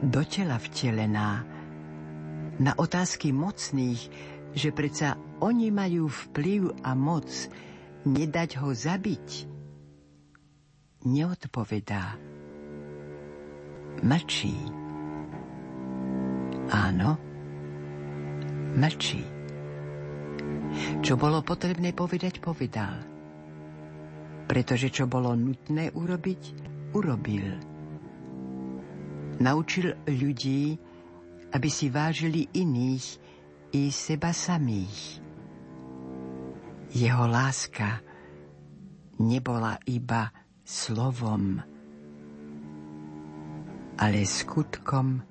do tela vtelená, na otázky mocných, že predsa oni majú vplyv a moc nedať ho zabiť, neodpovedá. Mlčí. Áno, mlčí. Čo bolo potrebné povedať, povedal. Pretože čo bolo nutné urobiť, urobil. Naučil ľudí, aby si vážili iných i seba samých. Jeho láska nebola iba slovom, ale skutkom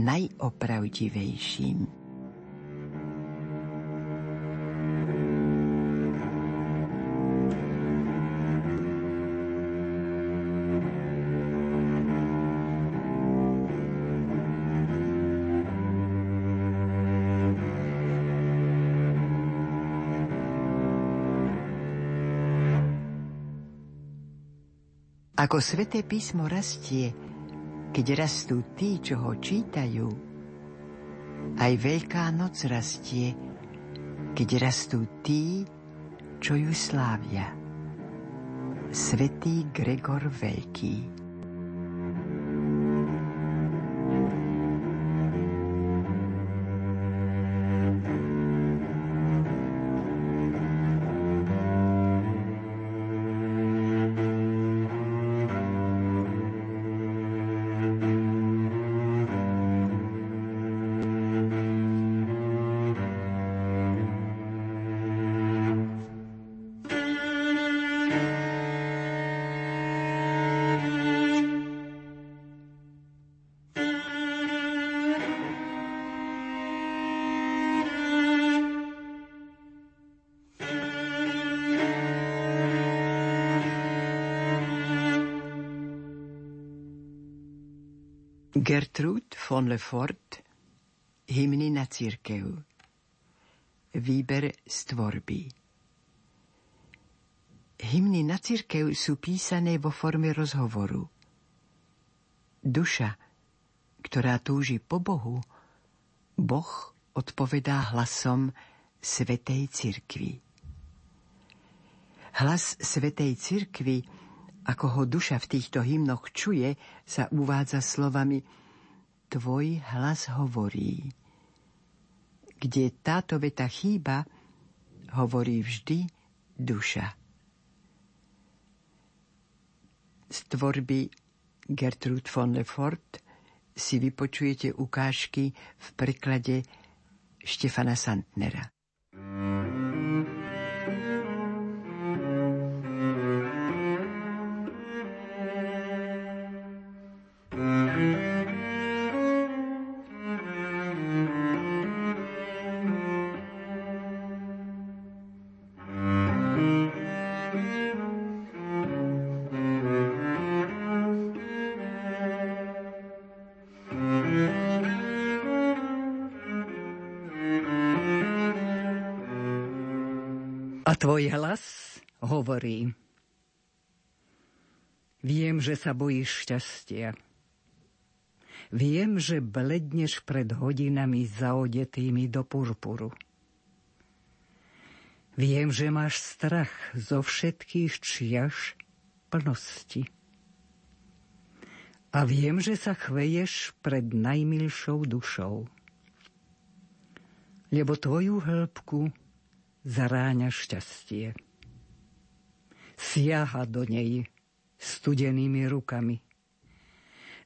najopravdivejším. Ako sveté písmo rastie, keď rastú tí, čo ho čítajú, aj Veľká noc rastie, keď rastú tí, čo ju slávia. Svetý Gregor Veľký Gertrud von Lefort Hymny na církev Výber z tvorby Hymny na církev sú písané vo forme rozhovoru. Duša, ktorá túži po Bohu, Boh odpovedá hlasom Svetej cirkvi. Hlas Svetej cirkvi ako ho duša v týchto hymnoch čuje, sa uvádza slovami Tvoj hlas hovorí. Kde táto veta chýba, hovorí vždy duša. Z tvorby Gertrud von Lefort si vypočujete ukážky v preklade Štefana Santnera. Viem, že sa bojíš šťastia. Viem, že bledneš pred hodinami zaodetými do purpuru. Viem, že máš strach zo všetkých čiaž plnosti. A viem, že sa chveješ pred najmilšou dušou. Lebo tvoju hĺbku zaráňa šťastie. Siaha do nej studenými rukami.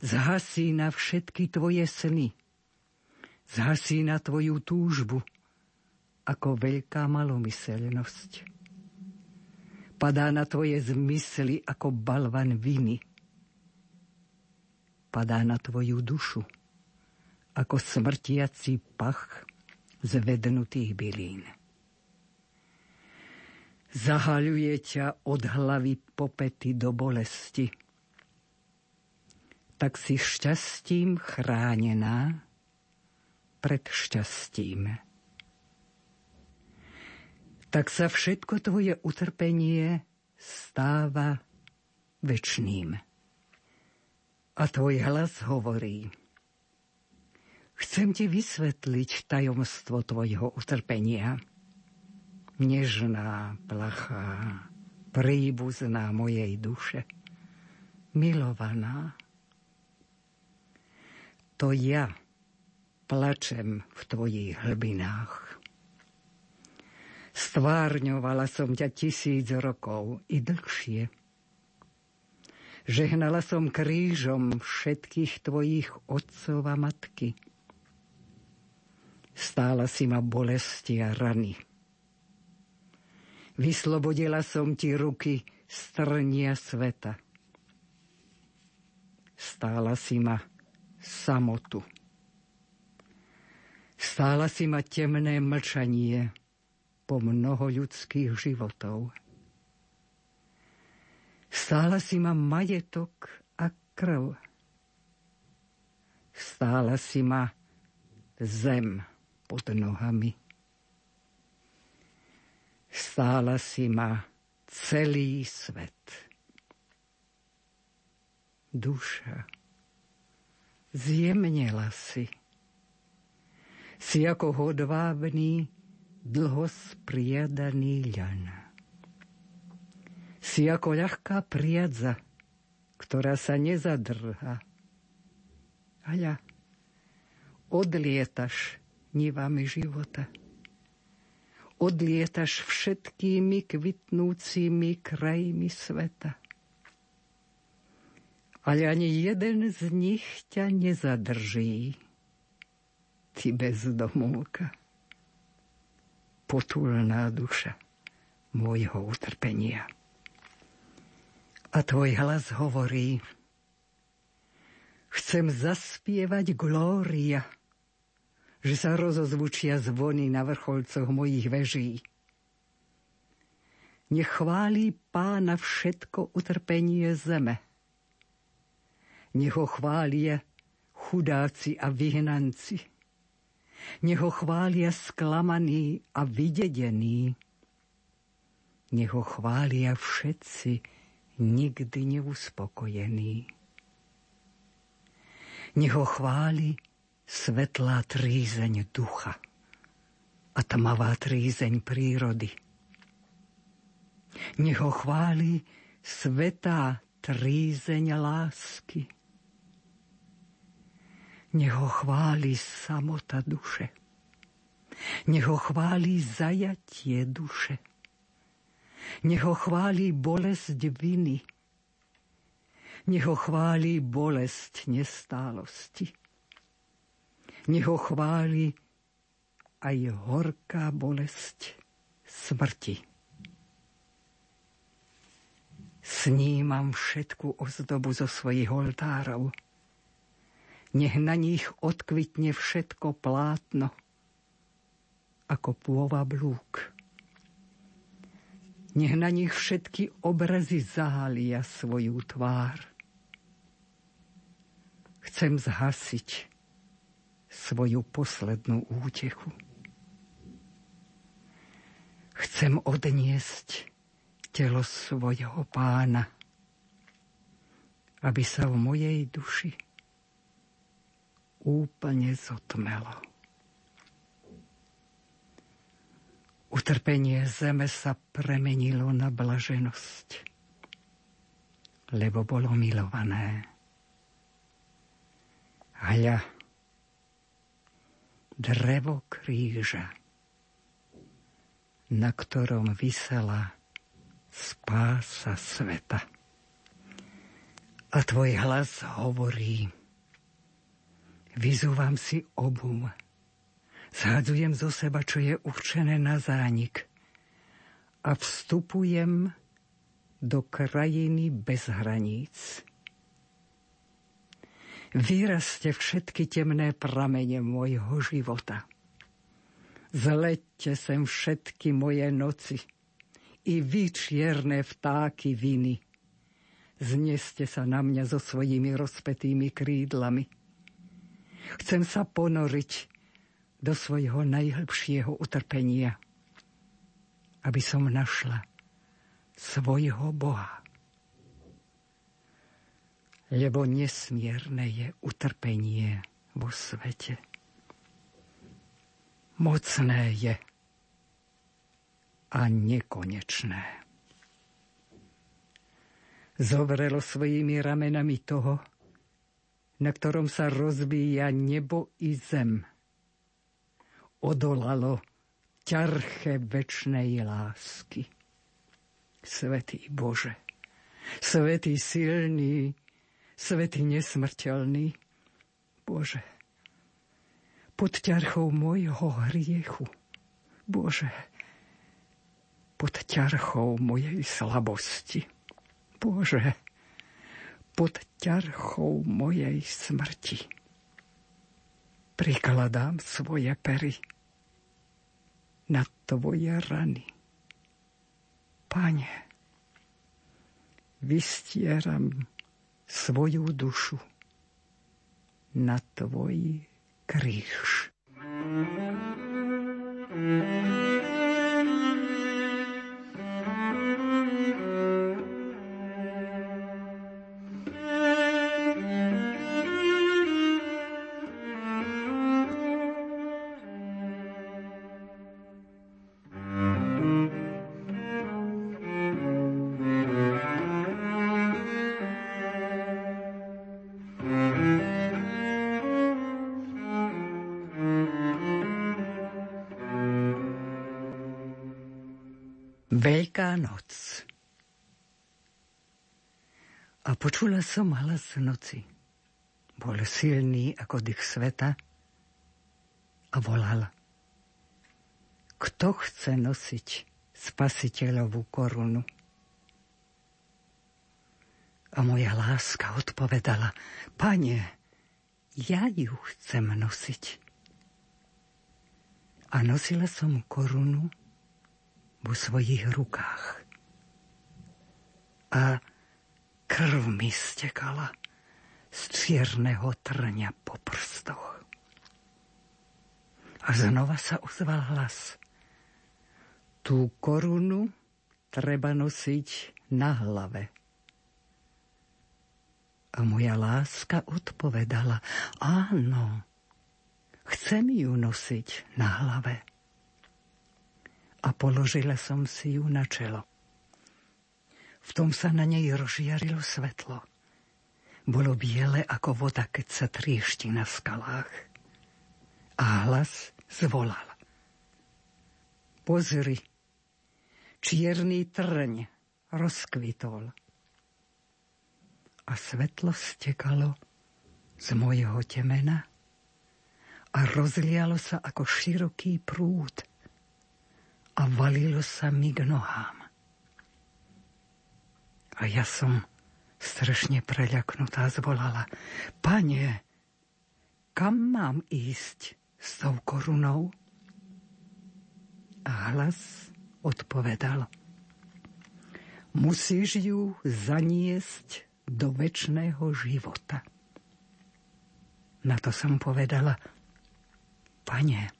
Zhasí na všetky tvoje sny. Zhasí na tvoju túžbu ako veľká malomyselnosť. Padá na tvoje zmysly ako balvan viny. Padá na tvoju dušu ako smrtiaci pach zvednutých bylín zahaľuje ťa od hlavy popety do bolesti. Tak si šťastím chránená pred šťastím. Tak sa všetko tvoje utrpenie stáva večným. A tvoj hlas hovorí – Chcem ti vysvetliť tajomstvo tvojho utrpenia. Nežná, plachá, príbuzná mojej duše, milovaná. To ja plačem v tvojich hlbinách. Stvárňovala som ťa tisíc rokov i dlhšie. Žehnala som krížom všetkých tvojich otcov a matky. Stála si ma bolesti a rany. Vyslobodila som ti ruky strnia sveta. Stála si ma samotu. Stála si ma temné mlčanie po mnoho ľudských životov. Stála si ma majetok a krv. Stála si ma zem pod nohami. Stála si ma celý svet. Duša, zjemnela si. Si ako hodvábný dlho spriadaný ľan. Si ako ľahká priadza, ktorá sa nezadrha. A ja odlietaš nivami života. Odlietaš všetkými kvitnúcimi krajmi sveta. Ale ani jeden z nich ťa nezadrží, ty bezdomovka potulná duša môjho utrpenia. A tvoj hlas hovorí, chcem zaspievať glória, že sa rozozvučia zvony na vrcholcoch mojich veží. Nechválí pána všetko utrpenie zeme. Nech ho chvália chudáci a vyhnanci nech ho chvália sklamaní a vydedení. Nech ho chvália všetci nikdy neuspokojení. Nech ho chváli svetlá trízeň ducha a tmavá trízeň prírody. Nech ho chváli svetá trízeň lásky nech ho chváli samota duše. Nech ho chváli zajatie duše. Nech ho chváli bolesť viny. Nech ho chváli bolesť nestálosti. Nech ho chváli aj horká bolesť smrti. Snímam všetku ozdobu zo svojich oltárov nech na nich odkvitne všetko plátno, ako pôva blúk. Nech na nich všetky obrazy zahalia svoju tvár. Chcem zhasiť svoju poslednú útechu. Chcem odniesť telo svojho pána, aby sa v mojej duši úplne zotmelo. Utrpenie zeme sa premenilo na blaženosť, lebo bolo milované. Hľa, drevo kríža, na ktorom vysela spása sveta. A tvoj hlas hovorí, Vyzúvam si obu. Zhadzujem zo seba, čo je určené na zánik. A vstupujem do krajiny bez hraníc. Vyraste všetky temné pramene môjho života. Zleďte sem všetky moje noci i vy čierne vtáky viny. Zneste sa na mňa so svojimi rozpetými krídlami Chcem sa ponoriť do svojho najhlbšieho utrpenia, aby som našla svojho Boha. Lebo nesmierne je utrpenie vo svete. mocné je a nekonečné. Zovrelo svojimi ramenami toho, na ktorom sa rozbíja nebo i zem. Odolalo ťarche večnej lásky. Svetý Bože, svetý silný, svetý nesmrteľný, Bože, pod ťarchou mojho hriechu, Bože, pod ťarchou mojej slabosti, Bože, pod ťarchou mojej smrti. Prikladám svoje pery na tvoje rany. Pane, vystieram svoju dušu na tvoj kríž. Počula som hlas noci. Bol silný ako dých sveta a volal. Kto chce nosiť spasiteľovú korunu? A moja láska odpovedala, pane, ja ju chcem nosiť. A nosila som korunu vo svojich rukách. A krv mi stekala z čierneho trňa po prstoch. A znova sa ozval hlas. Tú korunu treba nosiť na hlave. A moja láska odpovedala, áno, chcem ju nosiť na hlave a položila som si ju na čelo. V tom sa na nej rozžiarilo svetlo. Bolo biele ako voda, keď sa triešti na skalách. A hlas zvolal. Pozri, čierny trň rozkvitol. A svetlo stekalo z mojho temena a rozlialo sa ako široký prúd a valilo sa mi k nohám. A ja som strašne preľaknutá zvolala. Pane, kam mám ísť s tou korunou? A hlas odpovedal. Musíš ju zaniesť do väčšného života. Na to som povedala, pane,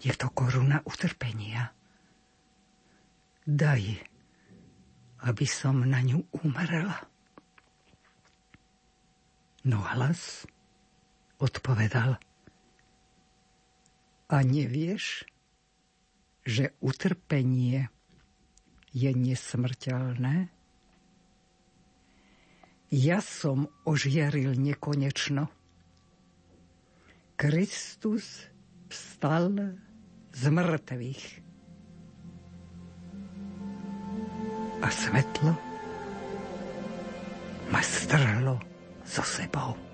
je to koruna utrpenia. Daj, aby som na ňu umrela. No hlas odpovedal. A nevieš, že utrpenie je nesmrteľné? Ja som ožiaril nekonečno. Kristus vstal z mŕtvych. A svetlo ma strhlo so sebou.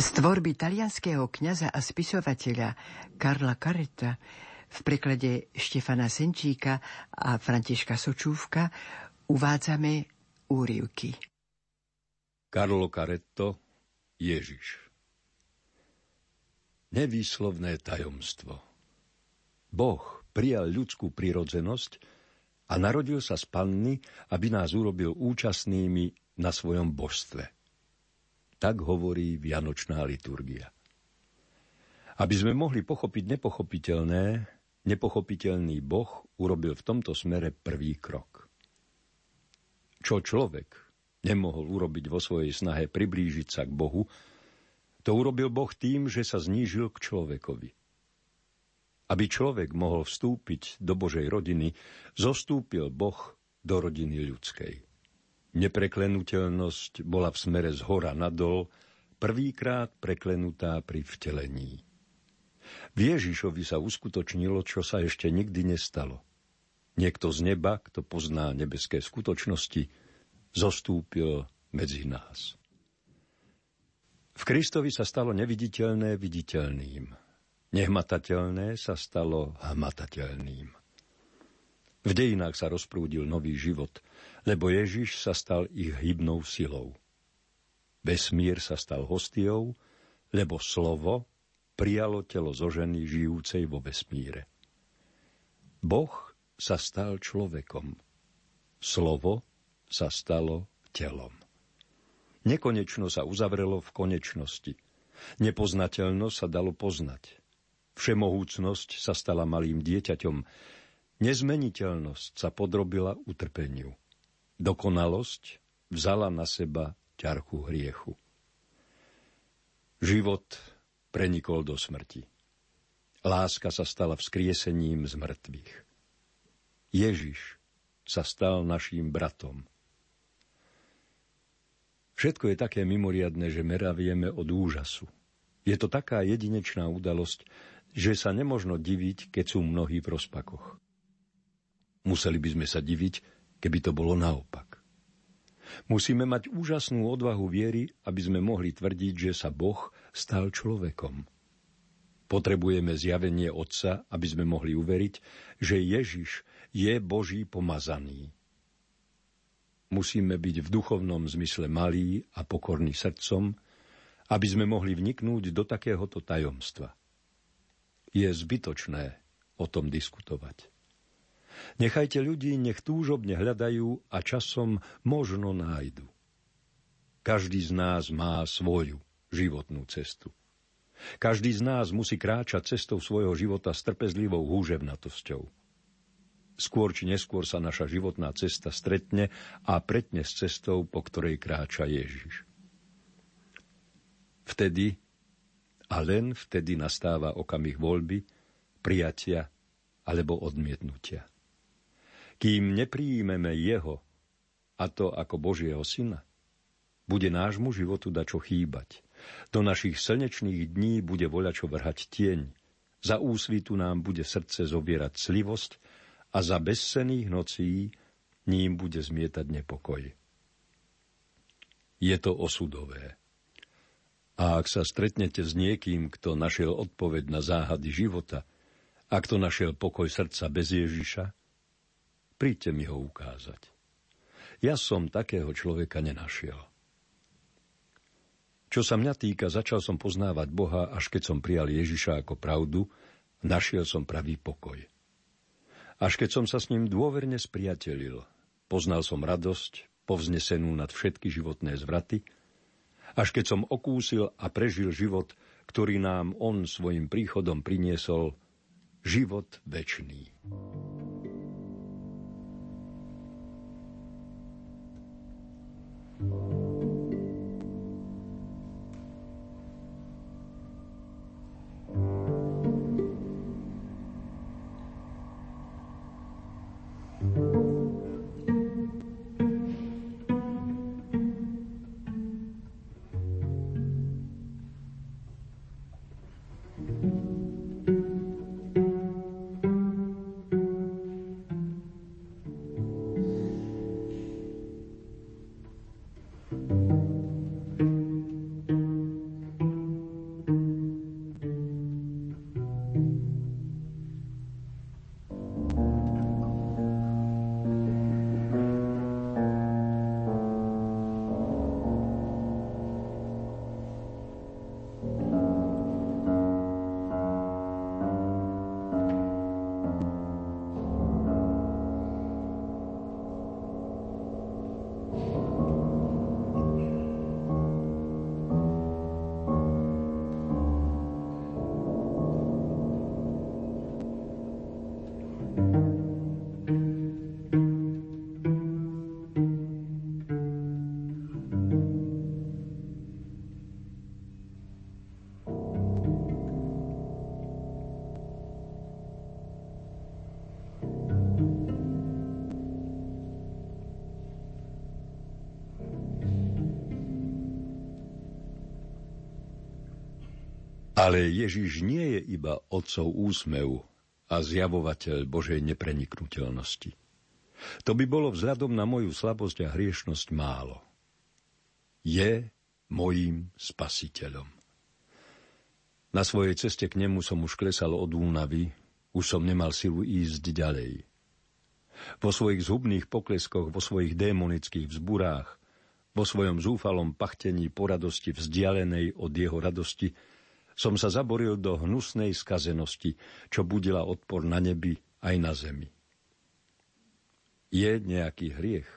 Z tvorby talianského kňaza a spisovateľa Karla Kareta v preklade Štefana Senčíka a Františka Sočúvka uvádzame úrivky. Karlo Karetto, Ježiš. Nevýslovné tajomstvo. Boh prijal ľudskú prirodzenosť a narodil sa z panny, aby nás urobil účastnými na svojom božstve – tak hovorí Vianočná liturgia. Aby sme mohli pochopiť nepochopiteľné, nepochopiteľný Boh urobil v tomto smere prvý krok. Čo človek nemohol urobiť vo svojej snahe priblížiť sa k Bohu, to urobil Boh tým, že sa znížil k človekovi. Aby človek mohol vstúpiť do Božej rodiny, zostúpil Boh do rodiny ľudskej. Nepreklenutelnosť bola v smere z hora nadol, prvýkrát preklenutá pri vtelení. V Ježišovi sa uskutočnilo, čo sa ešte nikdy nestalo. Niekto z neba, kto pozná nebeské skutočnosti, zostúpil medzi nás. V Kristovi sa stalo neviditeľné viditeľným. Nehmatateľné sa stalo hmatateľným. V dejinách sa rozprúdil nový život – lebo Ježiš sa stal ich hybnou silou. Vesmír sa stal hostiou, lebo slovo prijalo telo zo ženy žijúcej vo vesmíre. Boh sa stal človekom. Slovo sa stalo telom. Nekonečno sa uzavrelo v konečnosti. Nepoznateľnosť sa dalo poznať. Všemohúcnosť sa stala malým dieťaťom. Nezmeniteľnosť sa podrobila utrpeniu. Dokonalosť vzala na seba ťarchu hriechu. Život prenikol do smrti. Láska sa stala vzkriesením z mŕtvych. Ježiš sa stal naším bratom. Všetko je také mimoriadne, že meravieme od úžasu. Je to taká jedinečná udalosť, že sa nemožno diviť, keď sú mnohí v rozpakoch. Museli by sme sa diviť, keby to bolo naopak. Musíme mať úžasnú odvahu viery, aby sme mohli tvrdiť, že sa Boh stal človekom. Potrebujeme zjavenie Otca, aby sme mohli uveriť, že Ježiš je Boží pomazaný. Musíme byť v duchovnom zmysle malí a pokorní srdcom, aby sme mohli vniknúť do takéhoto tajomstva. Je zbytočné o tom diskutovať. Nechajte ľudí, nech túžobne hľadajú a časom možno nájdu. Každý z nás má svoju životnú cestu. Každý z nás musí kráčať cestou svojho života s trpezlivou húževnatosťou. Skôr či neskôr sa naša životná cesta stretne a pretne s cestou, po ktorej kráča Ježiš. Vtedy a len vtedy nastáva okamih voľby, prijatia alebo odmietnutia kým nepríjmeme Jeho, a to ako Božieho Syna, bude nášmu životu dačo chýbať. Do našich slnečných dní bude voľačo vrhať tieň. Za úsvitu nám bude srdce zobierať slivosť a za bezsených nocí ním bude zmietať nepokoj. Je to osudové. A ak sa stretnete s niekým, kto našiel odpoveď na záhady života, a kto našiel pokoj srdca bez Ježiša, Príďte mi ho ukázať. Ja som takého človeka nenašiel. Čo sa mňa týka, začal som poznávať Boha, až keď som prijal Ježiša ako pravdu, našiel som pravý pokoj. Až keď som sa s ním dôverne spriatelil, poznal som radosť, povznesenú nad všetky životné zvraty, až keď som okúsil a prežil život, ktorý nám on svojim príchodom priniesol, život večný. Ale Ježiš nie je iba otcov úsmev a zjavovateľ Božej nepreniknutelnosti. To by bolo vzhľadom na moju slabosť a hriešnosť málo. Je mojím spasiteľom. Na svojej ceste k nemu som už klesal od únavy, už som nemal silu ísť ďalej. Vo svojich zhubných pokleskoch, vo svojich démonických vzburách, vo svojom zúfalom pachtení po radosti vzdialenej od jeho radosti, som sa zaboril do hnusnej skazenosti, čo budila odpor na nebi aj na zemi. Je nejaký hriech,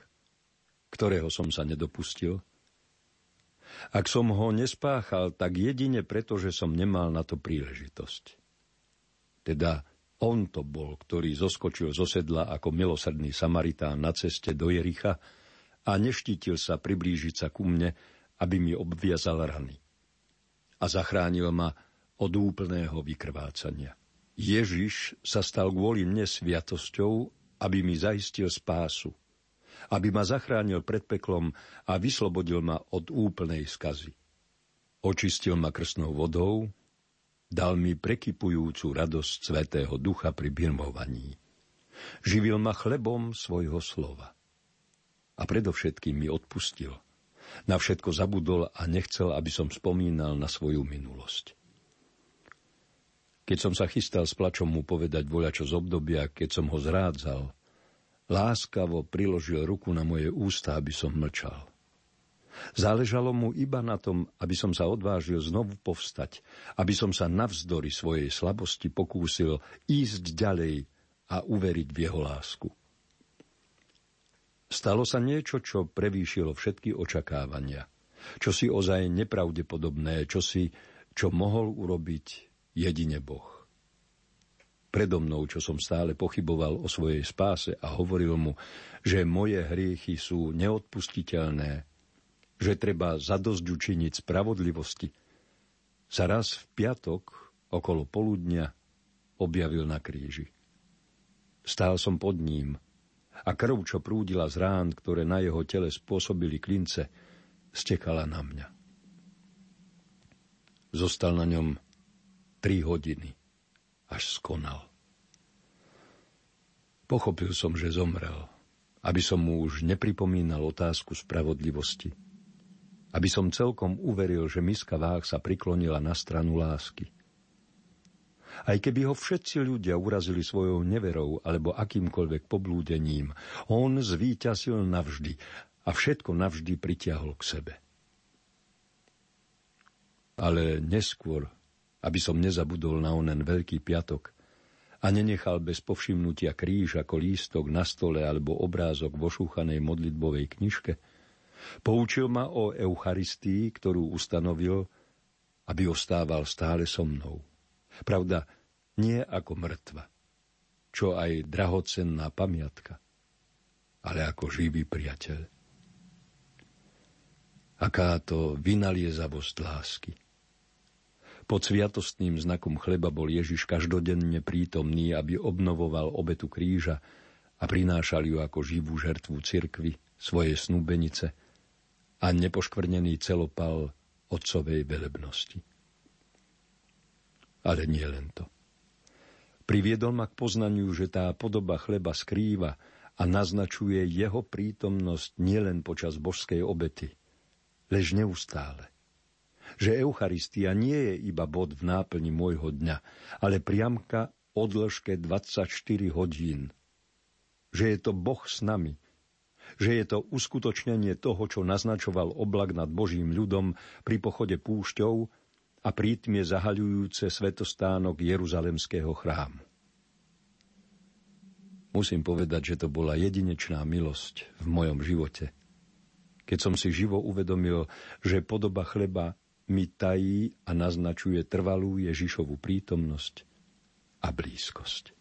ktorého som sa nedopustil? Ak som ho nespáchal, tak jedine preto, že som nemal na to príležitosť. Teda on to bol, ktorý zoskočil zo sedla ako milosrdný Samaritán na ceste do Jericha a neštítil sa priblížiť sa ku mne, aby mi obviazal rany. A zachránil ma od úplného vykrvácania. Ježiš sa stal kvôli mne sviatosťou, aby mi zaistil spásu – aby ma zachránil pred peklom a vyslobodil ma od úplnej skazy. Očistil ma krstnou vodou, dal mi prekypujúcu radosť Svetého Ducha pri birmovaní. Živil ma chlebom svojho slova. A predovšetkým mi odpustil. Na všetko zabudol a nechcel, aby som spomínal na svoju minulosť. Keď som sa chystal s plačom mu povedať voľačo z obdobia, keď som ho zrádzal, Láskavo priložil ruku na moje ústa, aby som mlčal. Záležalo mu iba na tom, aby som sa odvážil znovu povstať, aby som sa navzdory svojej slabosti pokúsil ísť ďalej a uveriť v jeho lásku. Stalo sa niečo, čo prevýšilo všetky očakávania. Čo si ozaj nepravdepodobné, čo si, čo mohol urobiť jedine Boh predo mnou, čo som stále pochyboval o svojej spáse a hovoril mu, že moje hriechy sú neodpustiteľné, že treba zadosť učiniť spravodlivosti, sa raz v piatok okolo poludnia objavil na kríži. Stál som pod ním a krv, čo prúdila z rán, ktoré na jeho tele spôsobili klince, stekala na mňa. Zostal na ňom tri hodiny až skonal. Pochopil som, že zomrel, aby som mu už nepripomínal otázku spravodlivosti. Aby som celkom uveril, že miska váh sa priklonila na stranu lásky. Aj keby ho všetci ľudia urazili svojou neverou alebo akýmkoľvek poblúdením, on zvíťazil navždy a všetko navždy pritiahol k sebe. Ale neskôr aby som nezabudol na onen Veľký piatok a nenechal bez povšimnutia kríž ako lístok na stole alebo obrázok vo šúchanej modlitbovej knižke, poučil ma o Eucharistii, ktorú ustanovil, aby ostával stále so mnou. Pravda, nie ako mŕtva, čo aj drahocenná pamiatka, ale ako živý priateľ. Aká to vynaliezavosť lásky. Pod sviatostným znakom chleba bol Ježiš každodenne prítomný, aby obnovoval obetu kríža a prinášal ju ako živú žertvu cirkvi, svoje snúbenice a nepoškvrnený celopal otcovej velebnosti. Ale nie len to. Priviedol ma k poznaniu, že tá podoba chleba skrýva a naznačuje jeho prítomnosť nielen počas božskej obety, lež neustále že Eucharistia nie je iba bod v náplni môjho dňa, ale priamka o dĺžke 24 hodín. Že je to Boh s nami, že je to uskutočnenie toho, čo naznačoval oblak nad Božím ľudom pri pochode púšťou a prítmie zahaľujúce svetostánok Jeruzalemského chrámu. Musím povedať, že to bola jedinečná milosť v mojom živote. Keď som si živo uvedomil, že podoba chleba mi tají a naznačuje trvalú Ježišovu prítomnosť a blízkosť.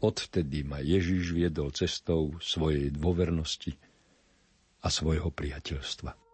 Odvtedy ma Ježiš viedol cestou svojej dôvernosti a svojho priateľstva.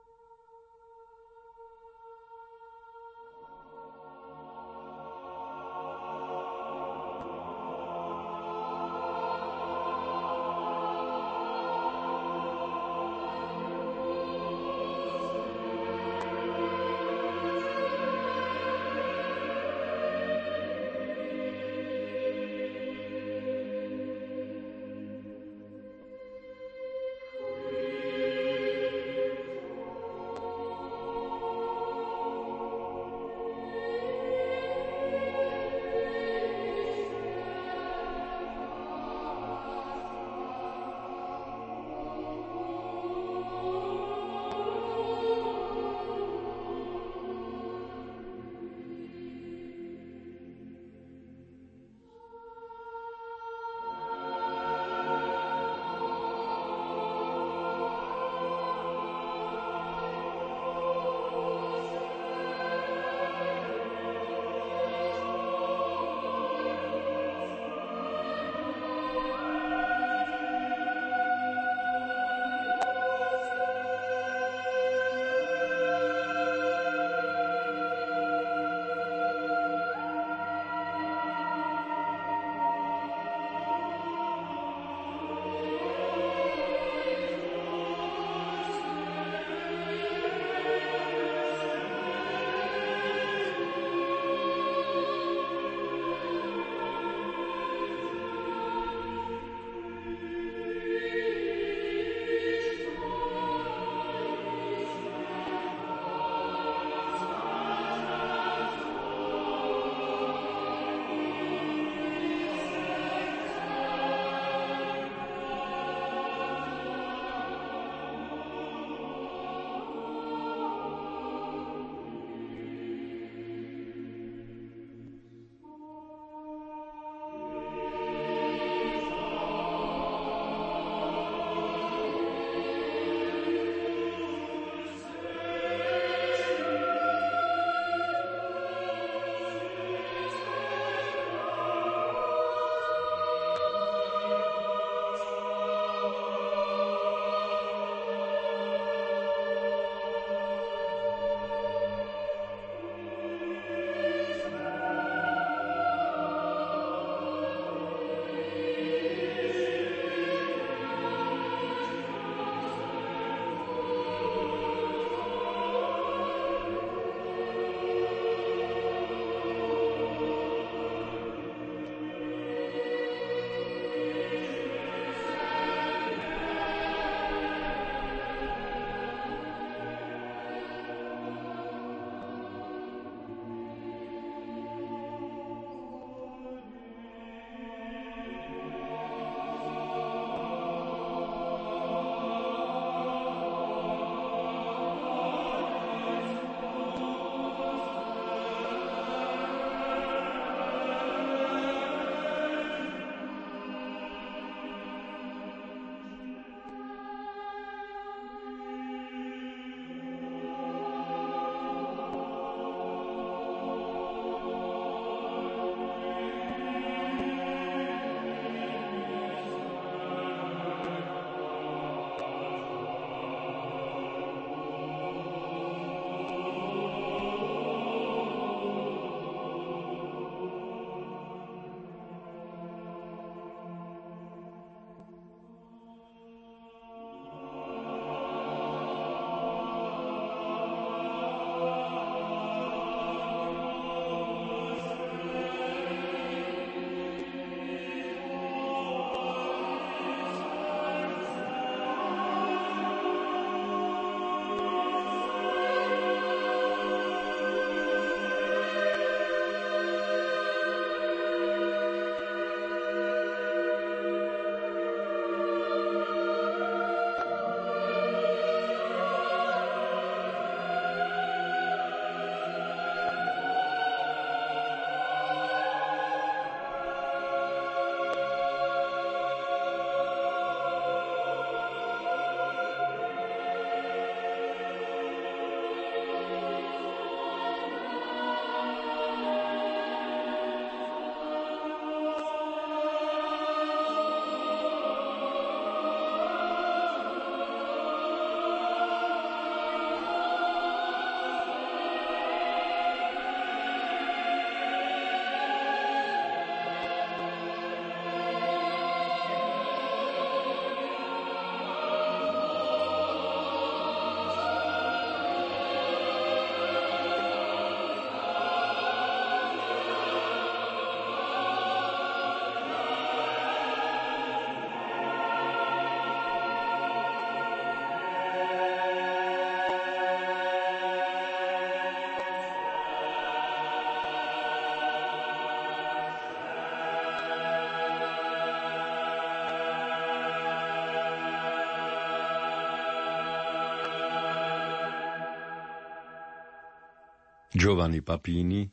Giovanni Papini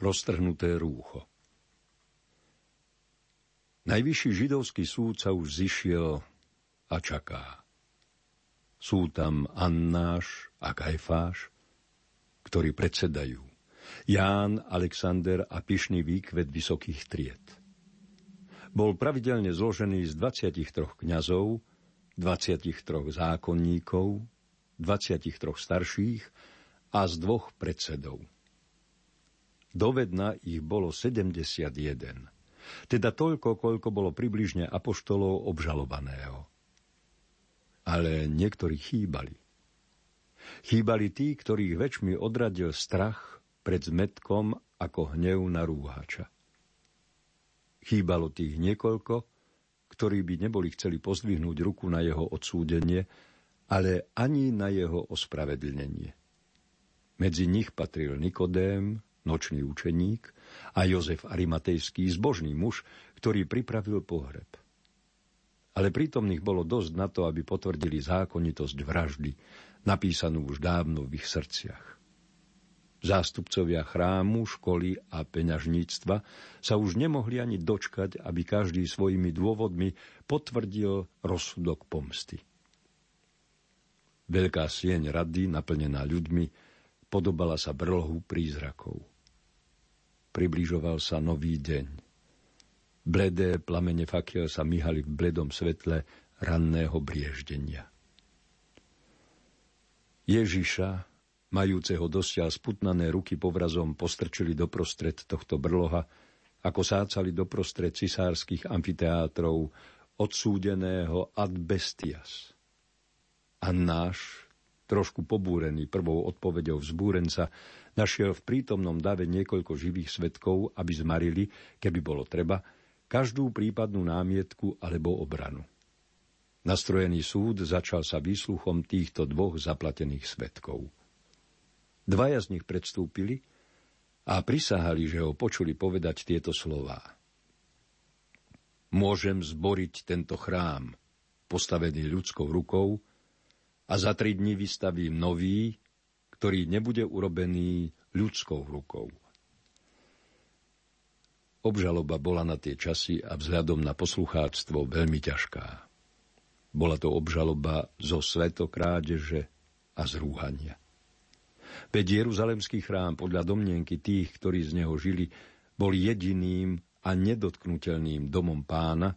Roztrhnuté rúcho Najvyšší židovský súd sa už zišiel a čaká. Sú tam Annáš a Kajfáš, ktorí predsedajú. Ján, Alexander a pyšný výkvet vysokých tried. Bol pravidelne zložený z 23 kňazov, 23 zákonníkov, 23 starších a z dvoch predsedov. Dovedna ich bolo 71, teda toľko, koľko bolo približne apoštolov obžalovaného. Ale niektorí chýbali. Chýbali tí, ktorých väčšmi odradil strach pred zmetkom ako hnev na rúhača. Chýbalo tých niekoľko, ktorí by neboli chceli pozdvihnúť ruku na jeho odsúdenie, ale ani na jeho ospravedlnenie. Medzi nich patril Nikodém, nočný učeník, a Jozef Arimatejský, zbožný muž, ktorý pripravil pohreb. Ale prítomných bolo dosť na to, aby potvrdili zákonitosť vraždy, napísanú už dávno v ich srdciach. Zástupcovia chrámu, školy a peňažníctva sa už nemohli ani dočkať, aby každý svojimi dôvodmi potvrdil rozsudok pomsty. Veľká sieň rady, naplnená ľuďmi, podobala sa brlohu prízrakov. Približoval sa nový deň. Bledé plamene fakiel sa myhali v bledom svetle ranného brieždenia. Ježiša, majúceho dosiaľ sputnané ruky povrazom, postrčili doprostred tohto brloha, ako sácali doprostred cisárskych amfiteátrov odsúdeného ad bestias. A náš, trošku pobúrený prvou odpovedou vzbúrenca, našiel v prítomnom dave niekoľko živých svetkov, aby zmarili, keby bolo treba, každú prípadnú námietku alebo obranu. Nastrojený súd začal sa výsluchom týchto dvoch zaplatených svetkov. Dvaja z nich predstúpili a prisahali, že ho počuli povedať tieto slová. Môžem zboriť tento chrám, postavený ľudskou rukou, a za tri dni vystavím nový, ktorý nebude urobený ľudskou rukou. Obžaloba bola na tie časy a vzhľadom na poslucháctvo veľmi ťažká. Bola to obžaloba zo svetokrádeže a zrúhania. Veď Jeruzalemský chrám podľa domnienky tých, ktorí z neho žili, bol jediným a nedotknutelným domom pána,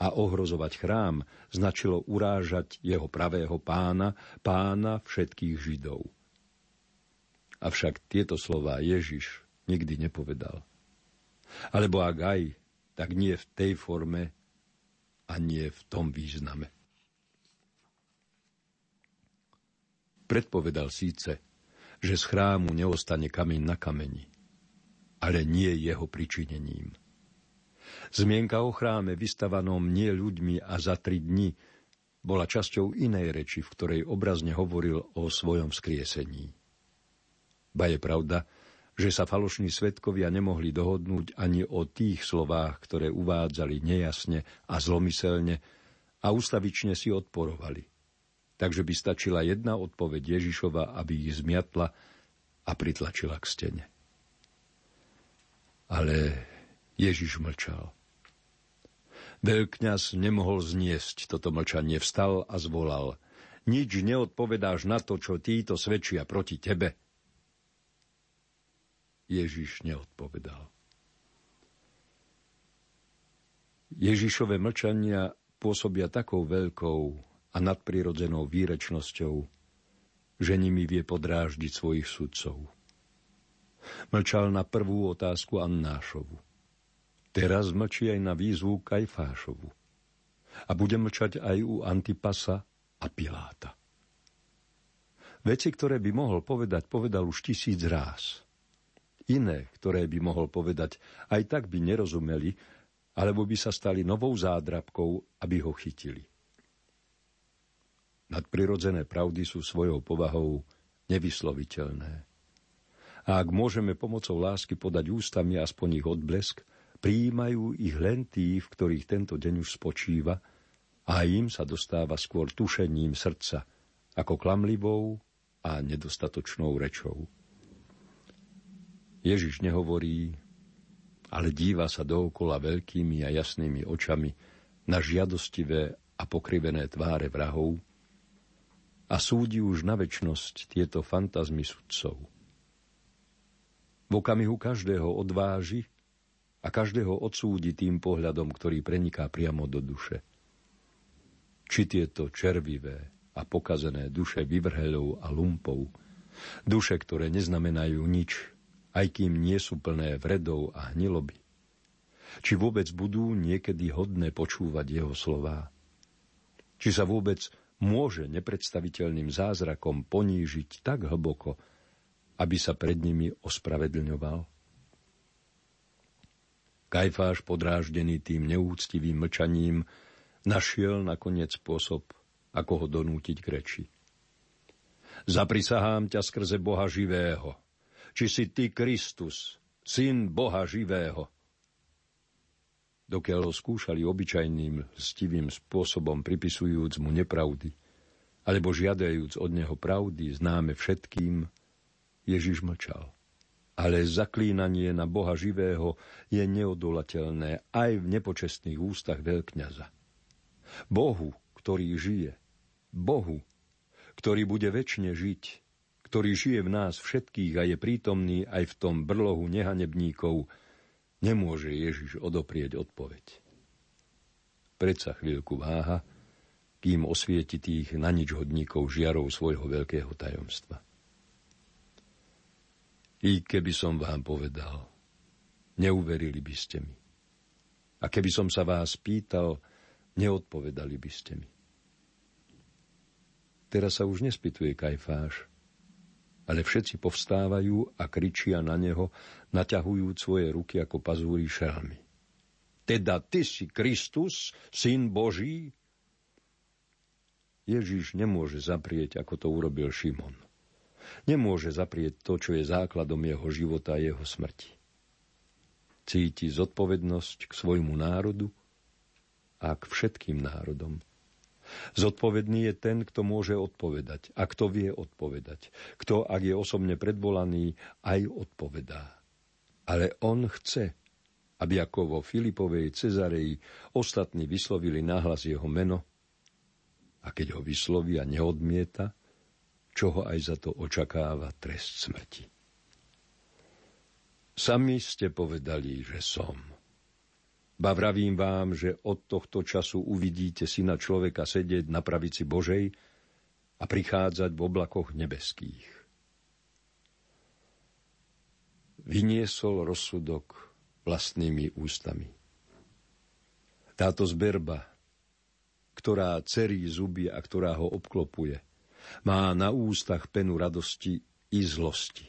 a ohrozovať chrám značilo urážať jeho pravého pána, pána všetkých Židov. Avšak tieto slová Ježiš nikdy nepovedal. Alebo ak aj, tak nie v tej forme a nie v tom význame. Predpovedal síce, že z chrámu neostane kameň na kameni, ale nie jeho pričinením. Zmienka o chráme vystavanom nie ľuďmi a za tri dni bola časťou inej reči, v ktorej obrazne hovoril o svojom skriesení. Ba je pravda, že sa falošní svetkovia nemohli dohodnúť ani o tých slovách, ktoré uvádzali nejasne a zlomyselne a ustavične si odporovali. Takže by stačila jedna odpoveď Ježišova, aby ich zmiatla a pritlačila k stene. Ale Ježiš mlčal. Veľkňaz nemohol zniesť toto mlčanie, vstal a zvolal. Nič neodpovedáš na to, čo títo svedčia proti tebe. Ježiš neodpovedal. Ježišové mlčania pôsobia takou veľkou a nadprirodzenou výrečnosťou, že nimi vie podráždiť svojich sudcov. Mlčal na prvú otázku Annášovu. Teraz mlčí aj na výzvu Kajfášovu. A bude mlčať aj u Antipasa a Piláta. Veci, ktoré by mohol povedať, povedal už tisíc ráz. Iné, ktoré by mohol povedať, aj tak by nerozumeli, alebo by sa stali novou zádrabkou, aby ho chytili. Nadprirodzené pravdy sú svojou povahou nevysloviteľné. A ak môžeme pomocou lásky podať ústami aspoň ich odblesk, Prijímajú ich len tí, v ktorých tento deň už spočíva a im sa dostáva skôr tušením srdca, ako klamlivou a nedostatočnou rečou. Ježiš nehovorí, ale díva sa dookola veľkými a jasnými očami na žiadostivé a pokrivené tváre vrahov a súdi už na väčnosť tieto fantazmy sudcov. V okamihu každého odváži a každého odsúdi tým pohľadom, ktorý preniká priamo do duše. Či tieto červivé a pokazené duše vyvrhelov a lumpov, duše, ktoré neznamenajú nič, aj kým nie sú plné vredov a hniloby. Či vôbec budú niekedy hodné počúvať jeho slová? Či sa vôbec môže nepredstaviteľným zázrakom ponížiť tak hlboko, aby sa pred nimi ospravedlňoval? Kajfáš, podráždený tým neúctivým mlčaním, našiel nakoniec spôsob, ako ho donútiť k reči. Zaprisahám ťa skrze Boha živého, či si ty Kristus, syn Boha živého. Dokiaľ ho skúšali obyčajným, stivým spôsobom pripisujúc mu nepravdy, alebo žiadajúc od neho pravdy známe všetkým, Ježiš mlčal. Ale zaklínanie na Boha živého je neodolateľné aj v nepočestných ústach veľkňaza. Bohu, ktorý žije, Bohu, ktorý bude väčšine žiť, ktorý žije v nás všetkých a je prítomný aj v tom brlohu nehanebníkov, nemôže Ježiš odoprieť odpoveď. Predsa chvíľku váha, kým osvieti tých na nič hodníkov žiarov svojho veľkého tajomstva. I keby som vám povedal, neuverili by ste mi. A keby som sa vás pýtal, neodpovedali by ste mi. Teraz sa už nespytuje Kajfáš, ale všetci povstávajú a kričia na neho, naťahujúc svoje ruky ako pazúri šelmy. Teda ty si Kristus, syn Boží? Ježiš nemôže zaprieť, ako to urobil Šimon. Nemôže zaprieť to, čo je základom jeho života a jeho smrti. Cíti zodpovednosť k svojmu národu a k všetkým národom – Zodpovedný je ten, kto môže odpovedať a kto vie odpovedať. Kto, ak je osobne predvolaný, aj odpovedá. Ale on chce, aby ako vo Filipovej Cezareji ostatní vyslovili nahlas jeho meno a keď ho vyslovia neodmieta, čo ho aj za to očakáva trest smrti. Sami ste povedali, že som. Ba vravím vám, že od tohto času uvidíte syna človeka sedieť na pravici Božej a prichádzať v oblakoch nebeských. Vyniesol rozsudok vlastnými ústami. Táto zberba, ktorá cerí zuby a ktorá ho obklopuje, má na ústach penu radosti i zlosti.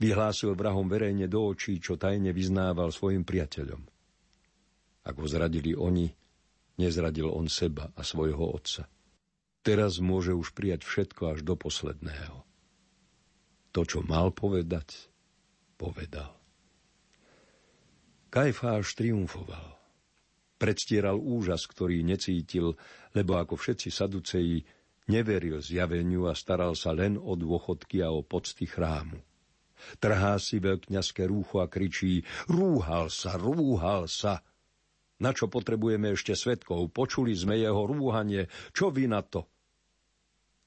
Vyhlásil vrahom verejne do očí, čo tajne vyznával svojim priateľom – ak ho zradili oni, nezradil on seba a svojho otca. Teraz môže už prijať všetko až do posledného. To, čo mal povedať, povedal. Kajfáš triumfoval. Predstieral úžas, ktorý necítil, lebo ako všetci saduceji neveril zjaveniu a staral sa len o dôchodky a o pocty chrámu. Trhá si veľkňaské rúcho a kričí Rúhal sa, rúhal sa! Na čo potrebujeme ešte svetkov? Počuli sme jeho rúhanie. Čo vy na to?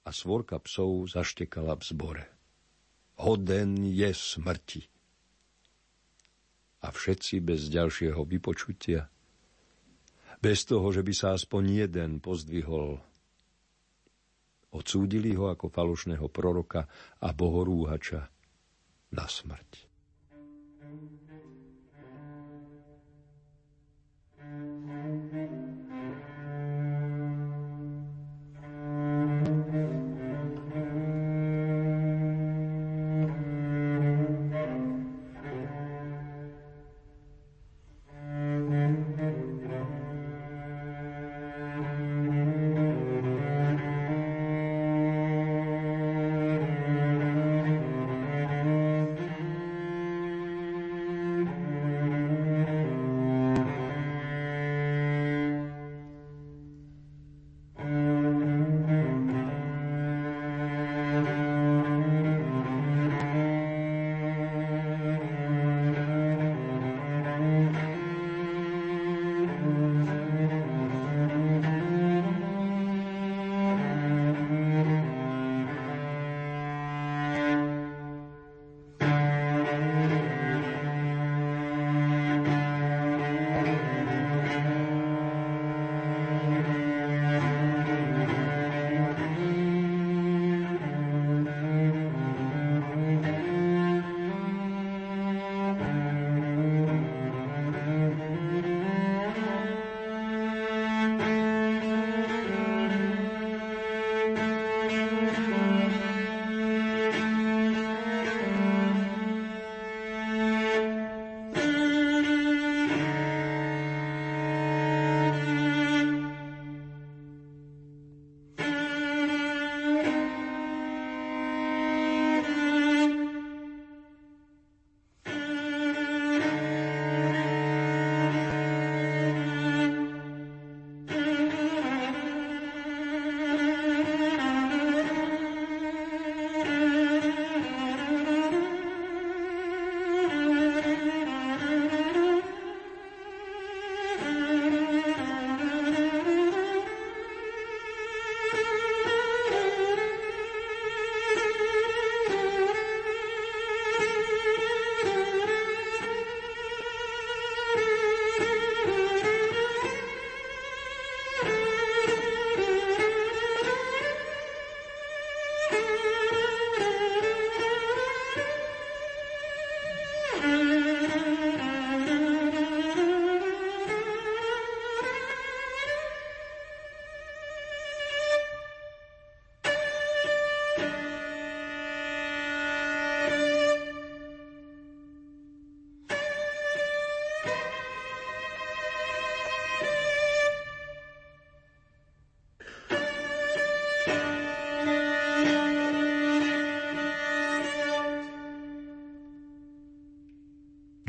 A svorka psov zaštekala v zbore. Hoden je smrti. A všetci bez ďalšieho vypočutia, bez toho, že by sa aspoň jeden pozdvihol, odsúdili ho ako falošného proroka a bohorúhača na smrť.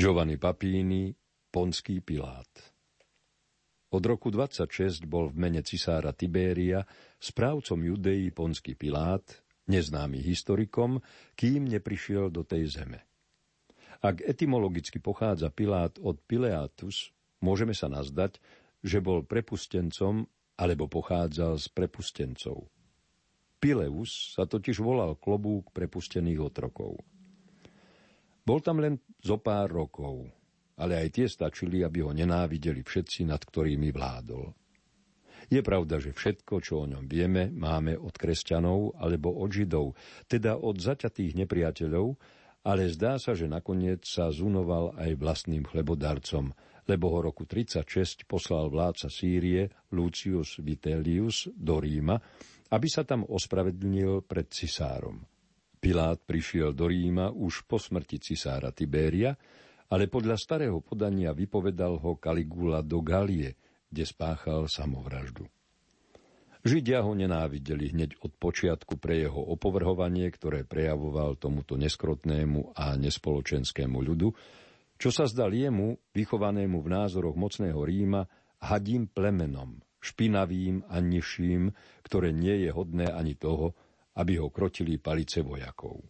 Giovanni Papini, Ponský Pilát. Od roku 26 bol v mene cisára Tibéria správcom Judei Ponský Pilát, neznámy historikom, kým neprišiel do tej zeme. Ak etymologicky pochádza Pilát od Pileatus, môžeme sa nazdať, že bol prepustencom alebo pochádzal z prepustencov. Pileus sa totiž volal klobúk prepustených otrokov. Bol tam len zo pár rokov, ale aj tie stačili, aby ho nenávideli všetci, nad ktorými vládol. Je pravda, že všetko, čo o ňom vieme, máme od kresťanov alebo od židov, teda od zaťatých nepriateľov, ale zdá sa, že nakoniec sa zunoval aj vlastným chlebodarcom, lebo ho roku 36 poslal vládca Sýrie Lucius Vitellius do Ríma, aby sa tam ospravedlnil pred cisárom. Pilát prišiel do Ríma už po smrti cisára Tibéria, ale podľa starého podania vypovedal ho Kaligula do Galie, kde spáchal samovraždu. Židia ho nenávideli hneď od počiatku pre jeho opovrhovanie, ktoré prejavoval tomuto neskrotnému a nespoločenskému ľudu, čo sa zdal jemu, vychovanému v názoroch mocného Ríma, hadím plemenom, špinavým a nižším, ktoré nie je hodné ani toho, aby ho krotili palice vojakov.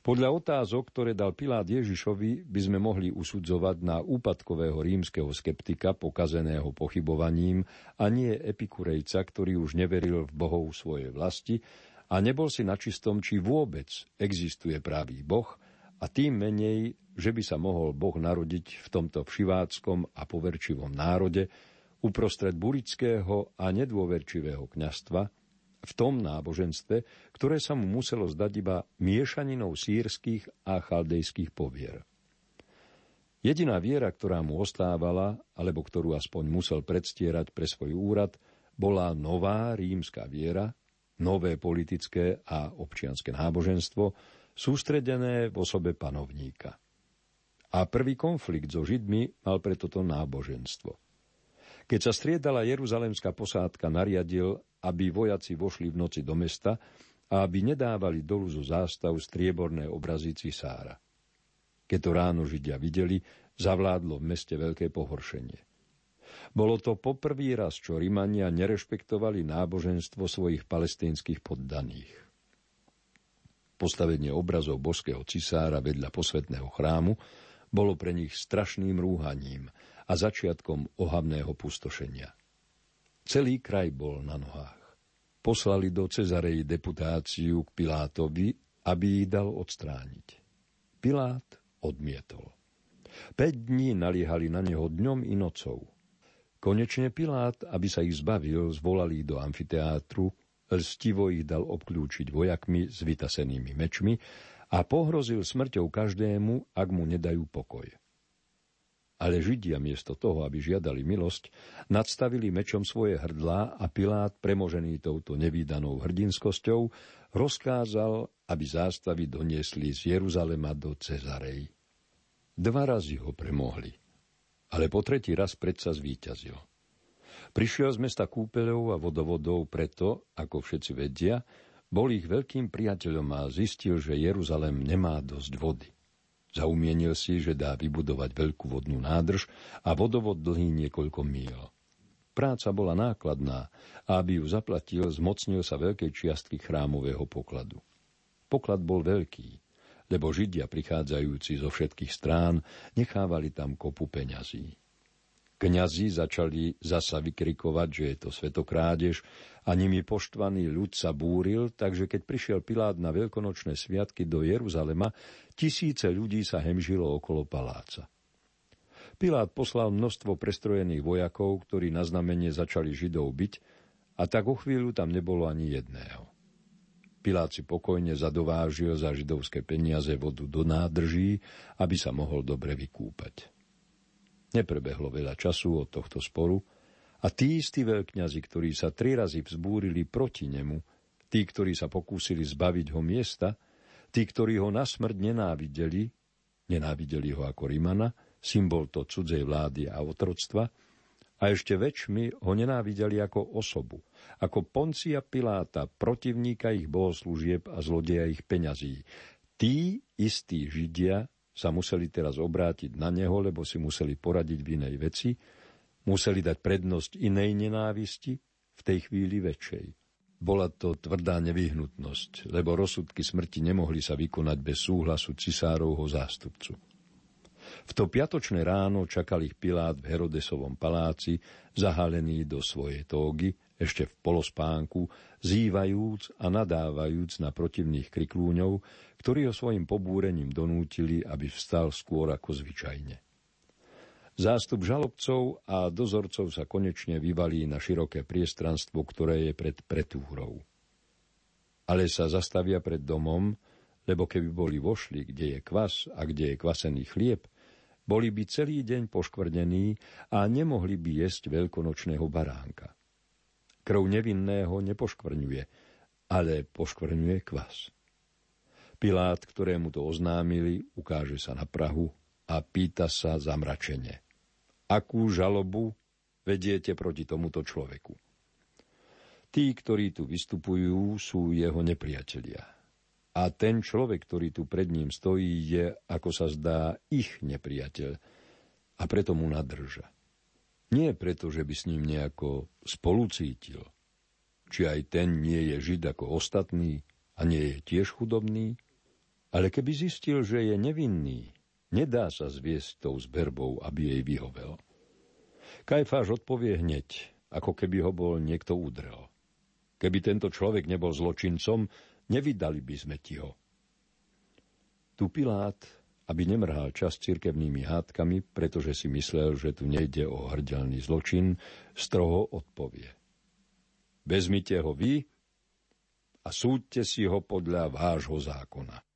Podľa otázok, ktoré dal Pilát Ježišovi, by sme mohli usudzovať na úpadkového rímskeho skeptika pokazeného pochybovaním a nie epikurejca, ktorý už neveril v bohov svojej vlasti a nebol si načistom, či vôbec existuje pravý boh a tým menej, že by sa mohol Boh narodiť v tomto všiváckom a poverčivom národe uprostred burického a nedôverčivého kňastva, v tom náboženstve, ktoré sa mu muselo zdať iba miešaninou sírskych a chaldejských povier. Jediná viera, ktorá mu ostávala, alebo ktorú aspoň musel predstierať pre svoj úrad, bola nová rímska viera, nové politické a občianske náboženstvo, sústredené v osobe panovníka. A prvý konflikt so Židmi mal preto to náboženstvo. Keď sa striedala jeruzalemská posádka, nariadil, aby vojaci vošli v noci do mesta a aby nedávali dolu zo zástav strieborné obrazy cisára. Keď to ráno Židia videli, zavládlo v meste veľké pohoršenie. Bolo to poprvý raz, čo Rimania nerešpektovali náboženstvo svojich palestínskych poddaných. Postavenie obrazov boského cisára vedľa posvetného chrámu bolo pre nich strašným rúhaním a začiatkom ohavného pustošenia. Celý kraj bol na nohách. Poslali do Cezarej deputáciu k Pilátovi, aby ich dal odstrániť. Pilát odmietol. Päť dní naliehali na neho dňom i nocou. Konečne Pilát, aby sa ich zbavil, zvolali do amfiteátru, lstivo ich dal obklúčiť vojakmi s vytasenými mečmi a pohrozil smrťou každému, ak mu nedajú pokoj. Ale Židia miesto toho, aby žiadali milosť, nadstavili mečom svoje hrdlá a Pilát, premožený touto nevýdanou hrdinskosťou, rozkázal, aby zástavy doniesli z Jeruzalema do Cezarej. Dva razy ho premohli, ale po tretí raz predsa zvíťazil. Prišiel z mesta kúpeľov a vodovodov preto, ako všetci vedia, bol ich veľkým priateľom a zistil, že Jeruzalem nemá dosť vody. Zaumienil si, že dá vybudovať veľkú vodnú nádrž a vodovod dlhý niekoľko míl. Práca bola nákladná a aby ju zaplatil, zmocnil sa veľkej čiastky chrámového pokladu. Poklad bol veľký, lebo Židia prichádzajúci zo všetkých strán nechávali tam kopu peňazí. Kňazi začali zasa vykrikovať, že je to svetokrádež a nimi poštvaný ľud sa búril, takže keď prišiel Pilát na veľkonočné sviatky do Jeruzalema, tisíce ľudí sa hemžilo okolo paláca. Pilát poslal množstvo prestrojených vojakov, ktorí na znamenie začali Židov byť, a tak o chvíľu tam nebolo ani jedného. Pilát si pokojne zadovážil za židovské peniaze vodu do nádrží, aby sa mohol dobre vykúpať. Neprebehlo veľa času od tohto sporu a tí istí veľkňazi, ktorí sa tri razy vzbúrili proti nemu, tí, ktorí sa pokúsili zbaviť ho miesta, tí, ktorí ho na smrť nenávideli, nenávideli ho ako Rimana, symbol to cudzej vlády a otroctva, a ešte väčšmi ho nenávideli ako osobu, ako Poncia Piláta, protivníka ich bohoslúžieb a zlodeja ich peňazí. Tí istí Židia sa museli teraz obrátiť na neho, lebo si museli poradiť v inej veci, museli dať prednosť inej nenávisti, v tej chvíli väčšej. Bola to tvrdá nevyhnutnosť, lebo rozsudky smrti nemohli sa vykonať bez súhlasu cisárovho zástupcu. V to piatočné ráno čakal ich Pilát v Herodesovom paláci, zahalený do svojej tógy, ešte v polospánku, zývajúc a nadávajúc na protivných kriklúňov, ktorí ho svojim pobúrením donútili, aby vstal skôr ako zvyčajne. Zástup žalobcov a dozorcov sa konečne vyvalí na široké priestranstvo, ktoré je pred pretúhrou. Ale sa zastavia pred domom, lebo keby boli vošli, kde je kvas a kde je kvasený chlieb, boli by celý deň poškvrnení a nemohli by jesť veľkonočného baránka. Krv nevinného nepoškvrňuje, ale poškvrňuje kvas. Pilát, ktorému to oznámili, ukáže sa na Prahu a pýta sa zamračene. Akú žalobu vediete proti tomuto človeku? Tí, ktorí tu vystupujú, sú jeho nepriatelia. A ten človek, ktorý tu pred ním stojí, je, ako sa zdá, ich nepriateľ a preto mu nadrža. Nie preto, že by s ním nejako spolucítil. Či aj ten nie je žid ako ostatní a nie je tiež chudobný, ale keby zistil, že je nevinný, nedá sa zviesť tou zberbou, aby jej vyhovel. Kajfáš odpovie hneď, ako keby ho bol niekto udrel. Keby tento človek nebol zločincom, nevydali by sme ti ho. Tu Pilát aby nemrhal čas cirkevnými hádkami, pretože si myslel, že tu nejde o hrdelný zločin, stroho odpovie. Vezmite ho vy a súďte si ho podľa vášho zákona.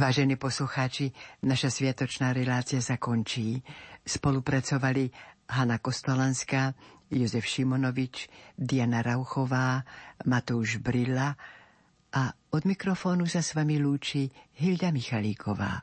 Vážení poslucháči, naša sviatočná relácia sa končí. Spolupracovali Hanna Kostolanská, Jozef Šimonovič, Diana Rauchová, Matouš Brilla a od mikrofónu sa s vami lúči Hilda Michalíková.